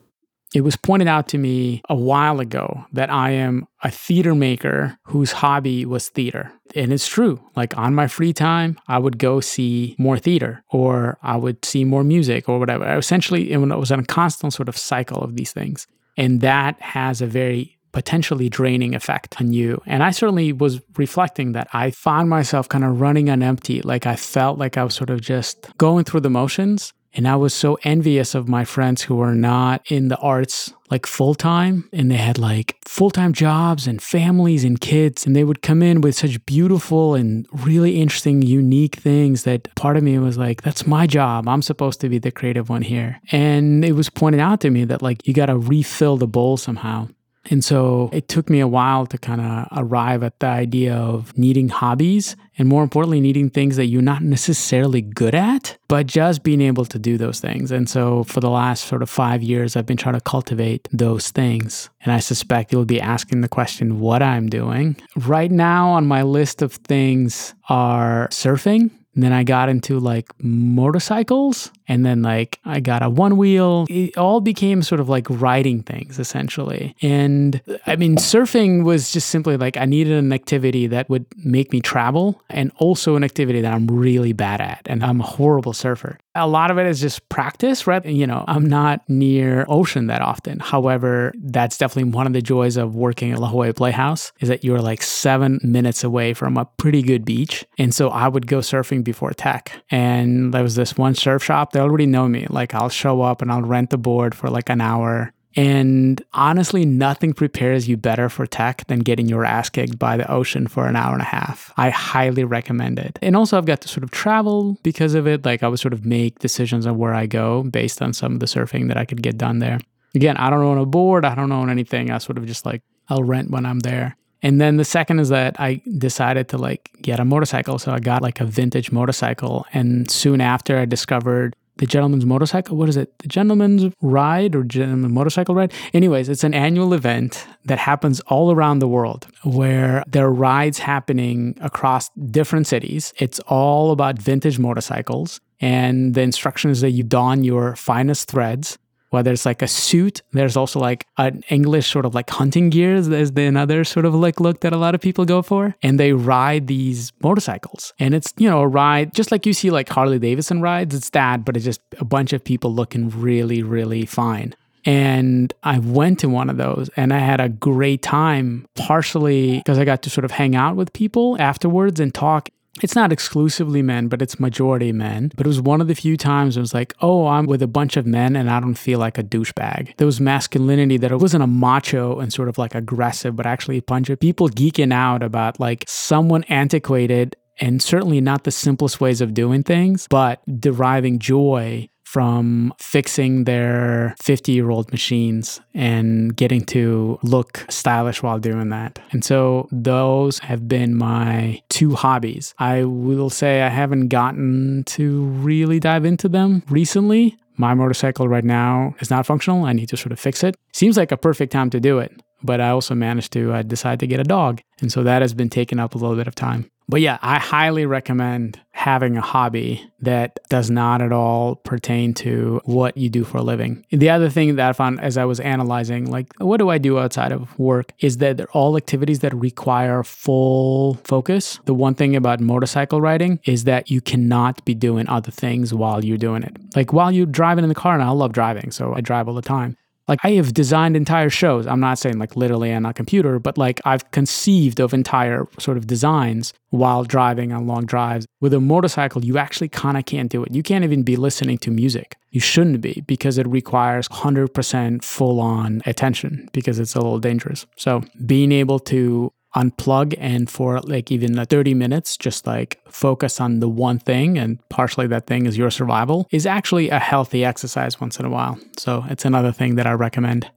It was pointed out to me a while ago that I am a theater maker whose hobby was theater. And it's true. Like on my free time, I would go see more theater or I would see more music or whatever. Essentially, it was on a constant sort of cycle of these things. And that has a very potentially draining effect on you. And I certainly was reflecting that I found myself kind of running on empty. Like I felt like I was sort of just going through the motions and I was so envious of my friends who were not in the arts like full time and they had like full time jobs and families and kids. And they would come in with such beautiful and really interesting, unique things that part of me was like, that's my job. I'm supposed to be the creative one here. And it was pointed out to me that like you got to refill the bowl somehow. And so it took me a while to kind of arrive at the idea of needing hobbies and more importantly, needing things that you're not necessarily good at, but just being able to do those things. And so for the last sort of five years, I've been trying to cultivate those things. And I suspect you'll be asking the question what I'm doing. Right now on my list of things are surfing. And then I got into like motorcycles and then like I got a one wheel. It all became sort of like riding things essentially. And I mean, surfing was just simply like I needed an activity that would make me travel and also an activity that I'm really bad at. And I'm a horrible surfer. A lot of it is just practice, right? You know, I'm not near ocean that often. However, that's definitely one of the joys of working at La Jolla Playhouse is that you're like seven minutes away from a pretty good beach. And so I would go surfing before tech. And there was this one surf shop they already know me. Like I'll show up and I'll rent the board for like an hour. And honestly, nothing prepares you better for tech than getting your ass kicked by the ocean for an hour and a half. I highly recommend it. And also, I've got to sort of travel because of it. Like, I would sort of make decisions on where I go based on some of the surfing that I could get done there. Again, I don't own a board, I don't own anything. I sort of just like, I'll rent when I'm there. And then the second is that I decided to like get a motorcycle. So I got like a vintage motorcycle. And soon after, I discovered the gentleman's motorcycle. What is it? The gentleman's ride or gentleman motorcycle ride? Anyways, it's an annual event that happens all around the world where there are rides happening across different cities. It's all about vintage motorcycles. And the instruction is that you don your finest threads whether it's like a suit. There's also like an English sort of like hunting gear. There's the another sort of like look that a lot of people go for. And they ride these motorcycles. And it's, you know, a ride just like you see like Harley Davidson rides. It's that, but it's just a bunch of people looking really, really fine. And I went to one of those and I had a great time, partially because I got to sort of hang out with people afterwards and talk it's not exclusively men, but it's majority men. But it was one of the few times it was like, oh, I'm with a bunch of men and I don't feel like a douchebag. There was masculinity that it wasn't a macho and sort of like aggressive, but actually a bunch of people geeking out about like someone antiquated and certainly not the simplest ways of doing things, but deriving joy from fixing their 50 year old machines and getting to look stylish while doing that. And so those have been my two hobbies. I will say I haven't gotten to really dive into them recently. My motorcycle right now is not functional. I need to sort of fix it. Seems like a perfect time to do it but I also managed to uh, decide to get a dog. And so that has been taking up a little bit of time. But yeah, I highly recommend having a hobby that does not at all pertain to what you do for a living. The other thing that I found as I was analyzing, like, what do I do outside of work, is that they're all activities that require full focus. The one thing about motorcycle riding is that you cannot be doing other things while you're doing it. Like, while you're driving in the car, and I love driving, so I drive all the time. Like I have designed entire shows. I'm not saying like literally on a computer, but like I've conceived of entire sort of designs while driving on long drives. With a motorcycle, you actually kind of can't do it. You can't even be listening to music. You shouldn't be because it requires 100% full on attention because it's a little dangerous. So being able to unplug and for like even 30 minutes just like focus on the one thing and partially that thing is your survival is actually a healthy exercise once in a while so it's another thing that i recommend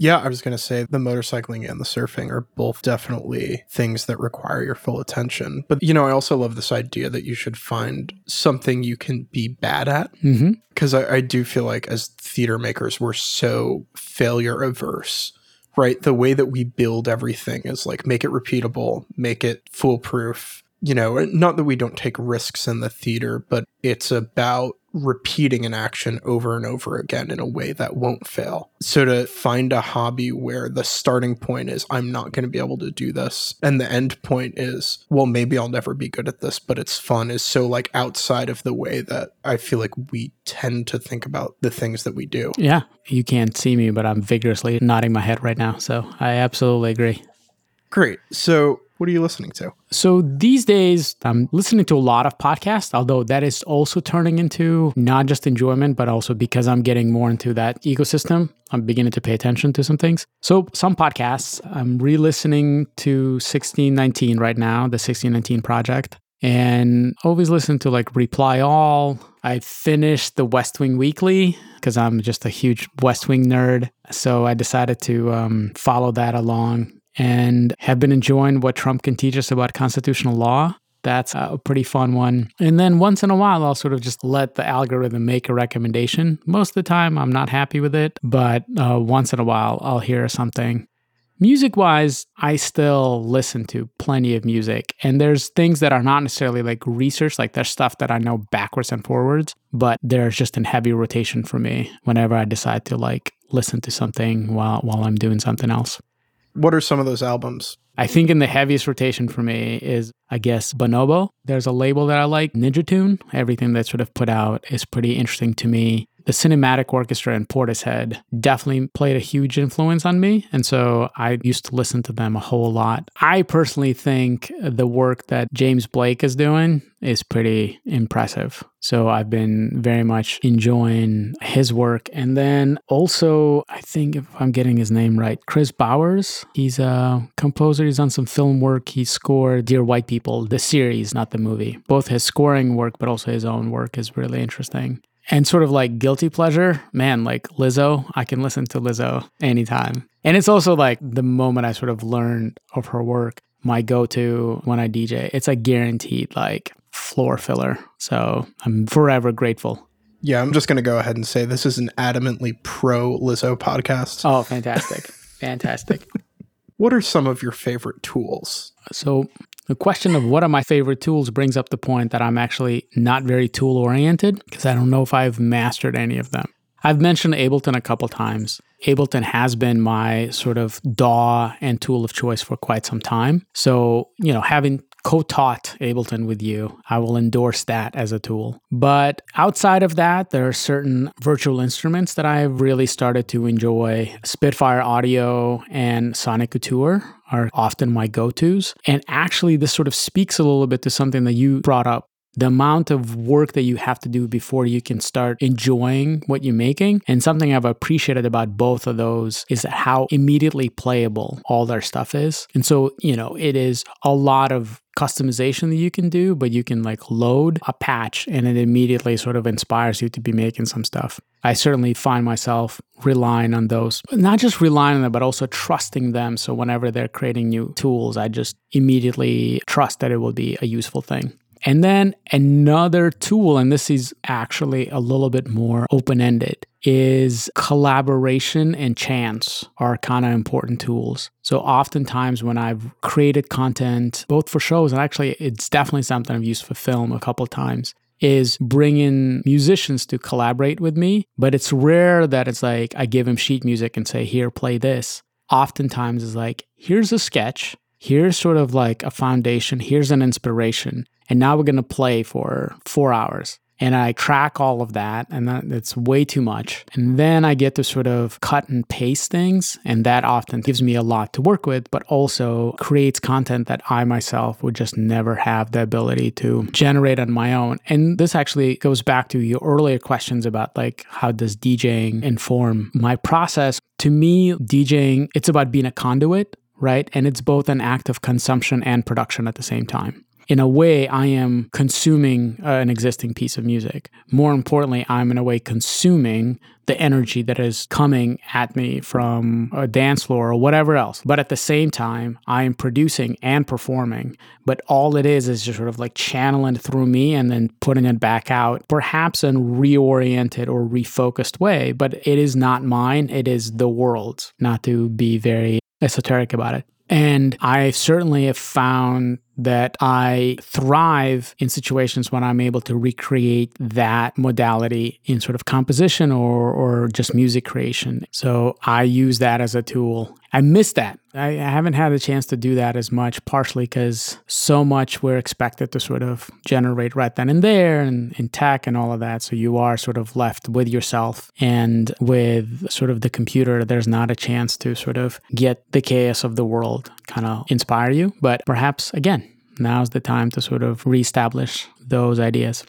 yeah, I was going to say the motorcycling and the surfing are both definitely things that require your full attention. But, you know, I also love this idea that you should find something you can be bad at. Because mm-hmm. I, I do feel like as theater makers, we're so failure averse right? The way that we build everything is like make it repeatable, make it foolproof. You know, not that we don't take risks in the theater, but it's about repeating an action over and over again in a way that won't fail. So to find a hobby where the starting point is I'm not going to be able to do this and the end point is well maybe I'll never be good at this but it's fun is so like outside of the way that I feel like we tend to think about the things that we do. Yeah, you can't see me but I'm vigorously nodding my head right now so I absolutely agree. Great. So what are you listening to? So these days, I'm listening to a lot of podcasts, although that is also turning into not just enjoyment, but also because I'm getting more into that ecosystem. I'm beginning to pay attention to some things. So, some podcasts, I'm re listening to 1619 right now, the 1619 project, and always listen to like Reply All. I finished the West Wing Weekly because I'm just a huge West Wing nerd. So, I decided to um, follow that along and have been enjoying what Trump can teach us about constitutional law. That's a pretty fun one. And then once in a while, I'll sort of just let the algorithm make a recommendation. Most of the time, I'm not happy with it, but uh, once in a while, I'll hear something. Music wise, I still listen to plenty of music. And there's things that are not necessarily like research, like there's stuff that I know backwards and forwards, but there's just in heavy rotation for me whenever I decide to like listen to something while, while I'm doing something else. What are some of those albums? I think in the heaviest rotation for me is, I guess, Bonobo. There's a label that I like, Ninja Tune. Everything that's sort of put out is pretty interesting to me the cinematic orchestra in Portishead definitely played a huge influence on me. And so I used to listen to them a whole lot. I personally think the work that James Blake is doing is pretty impressive. So I've been very much enjoying his work. And then also, I think if I'm getting his name right, Kris Bowers, he's a composer. He's done some film work. He scored Dear White People, the series, not the movie. Both his scoring work, but also his own work is really interesting. And sort of like guilty pleasure, man, like Lizzo, I can listen to Lizzo anytime. And it's also like the moment I sort of learned of her work, my go to when I DJ. It's a guaranteed like floor filler. So I'm forever grateful. Yeah, I'm just going to go ahead and say this is an adamantly pro Lizzo podcast. Oh, fantastic. fantastic. What are some of your favorite tools? So, the question of what are my favorite tools brings up the point that I'm actually not very tool oriented because I don't know if I've mastered any of them. I've mentioned Ableton a couple times. Ableton has been my sort of DAW and tool of choice for quite some time. So, you know, having co taught Ableton with you, I will endorse that as a tool. But outside of that, there are certain virtual instruments that I've really started to enjoy. Spitfire Audio and Soniccouture are often my go tos. And actually, this sort of speaks a little bit to something that you brought up the amount of work that you have to do before you can start enjoying what you're making. And something I've appreciated about both of those is how immediately playable all their stuff is. And so, you know, it is a lot of customization that you can do, but you can like load a patch and it immediately sort of inspires you to be making some stuff. I certainly find myself relying on those, not just relying on them, but also trusting them. So whenever they're creating new tools, I just immediately trust that it will be a useful thing. And then another tool, and this is actually a little bit more open ended, is collaboration and chance are kind of important tools. So, oftentimes when I've created content, both for shows and actually it's definitely something I've used for film a couple times, is bringing musicians to collaborate with me. But it's rare that it's like I give them sheet music and say, here, play this. Oftentimes it's like, here's a sketch, here's sort of like a foundation, here's an inspiration and now we're going to play for four hours. And I track all of that, and that, it's way too much. And then I get to sort of cut and paste things, and that often gives me a lot to work with, but also creates content that I myself would just never have the ability to generate on my own. And this actually goes back to your earlier questions about like how does DJing inform my process. To me, DJing, it's about being a conduit, right? And it's both an act of consumption and production at the same time in a way, I am consuming uh, an existing piece of music. More importantly, I'm in a way consuming the energy that is coming at me from a dance floor or whatever else. But at the same time, I am producing and performing. But all it is is just sort of like channeling through me and then putting it back out, perhaps in reoriented or refocused way. But it is not mine, it is the world's, not to be very esoteric about it. And I certainly have found that I thrive in situations when I'm able to recreate that modality in sort of composition or, or just music creation. So I use that as a tool. I miss that. I haven't had a chance to do that as much, partially because so much we're expected to sort of generate right then and there and in tech and all of that. So you are sort of left with yourself and with sort of the computer. There's not a chance to sort of get the chaos of the world kind of inspire you. But perhaps, again, now's the time to sort of reestablish those ideas.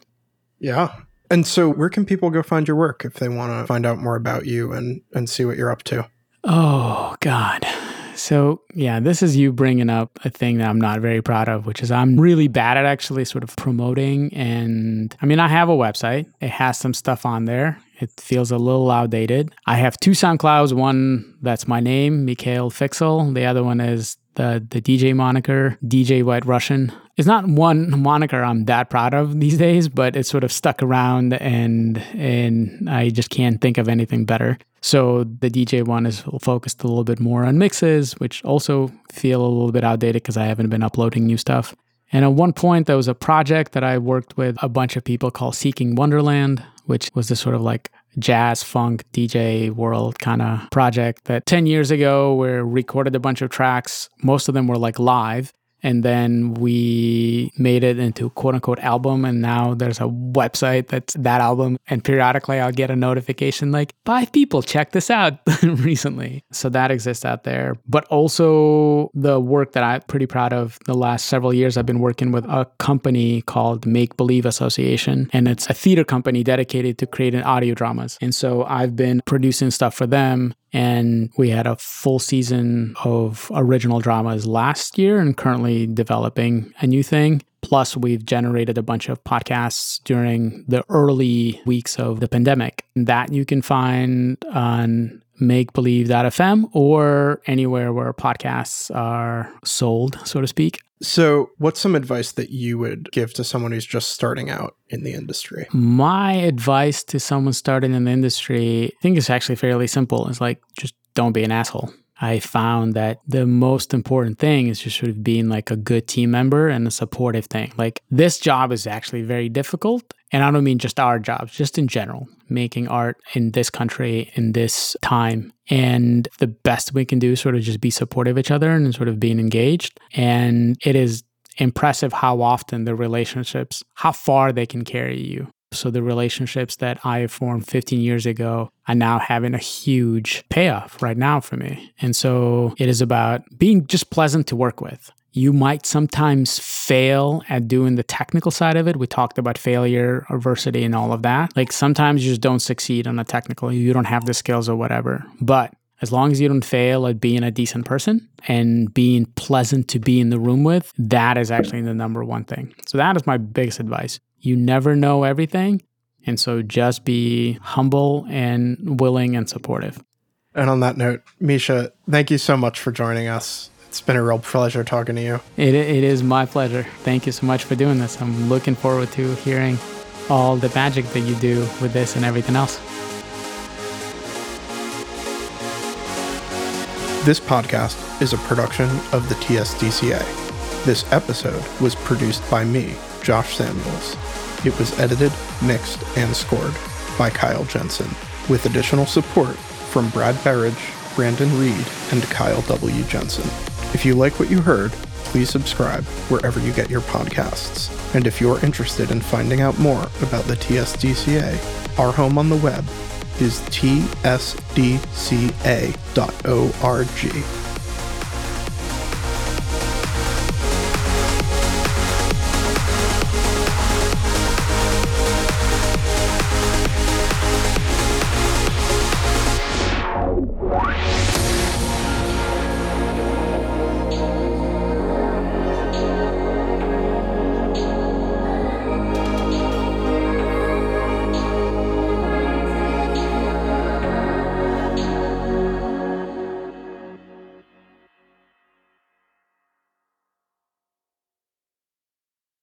Yeah. And so where can people go find your work if they want to find out more about you and and see what you're up to? Oh god. So, yeah, this is you bringing up a thing that I'm not very proud of, which is I'm really bad at actually sort of promoting. And I mean, I have a website, it has some stuff on there. It feels a little outdated. I have two SoundClouds. One that's my name, Mikhail Fiksel. The other one is the the DJ moniker, DJ White Russian. It's not one moniker I'm that proud of these days, but it's sort of stuck around and and I just can't think of anything better. So the DJ one is focused a little bit more on mixes, which also feel a little bit outdated because I haven't been uploading new stuff. And at one point, there was a project that I worked with a bunch of people called Seeking Wonderland, which was this sort of like jazz funk DJ world kind of project that 10 years ago we recorded a bunch of tracks. Most of them were like live and then we made it into quote unquote album. And now there's a website that's that album. And periodically i'll get a notification like five people check this out recently. So that exists out there. But also the work that i'm pretty proud of the last several years i've been working with a company called make believe association. And it's a theater company dedicated to creating audio dramas. And so i've been producing stuff for them and we had a full season of original dramas last year and currently developing a new thing. Plus, we've generated a bunch of podcasts during the early weeks of the pandemic that you can find on makebelieve.fm or anywhere where podcasts are sold, so to speak. So, what's some advice that you would give to someone who's just starting out in the industry? My advice to someone starting in the industry, I think is actually fairly simple. It's like just don't be an asshole. I found that the most important thing is just sort of being like a good team member and a supportive thing. Like this job is actually very difficult. And I don't mean just our jobs, just in general, making art in this country in this time. And the best we can do is sort of just be supportive of each other and sort of being engaged. And it is impressive how often the relationships, how far they can carry you. So the relationships that I formed 15 years ago are now having a huge payoff right now for me. And so it is about being just pleasant to work with. You might sometimes fail at doing the technical side of it. We talked about failure, adversity, and all of that. Like sometimes you just don't succeed on a technical, you don't have the skills or whatever. But as long as you don't fail at being a decent person and being pleasant to be in the room with, that is actually the number one thing. So that is my biggest advice. You never know everything. And so just be humble and willing and supportive. And on that note, Misha, thank you so much for joining us. It's been a real pleasure talking to you. It, it is my pleasure. Thank you so much for doing this. I'm looking forward to hearing all the magic that you do with this and everything else. This podcast is a production of the TSDCA. This episode was produced by me, Josh Samuels. It was edited, mixed, and scored by Kyle Jensen, with additional support from Brad Berridge, Brandon Reed, and Kyle W. Jensen. If you like what you heard, please subscribe wherever you get your podcasts. And if you're interested in finding out more about the TSDCA, our home on the web is tsdca.org.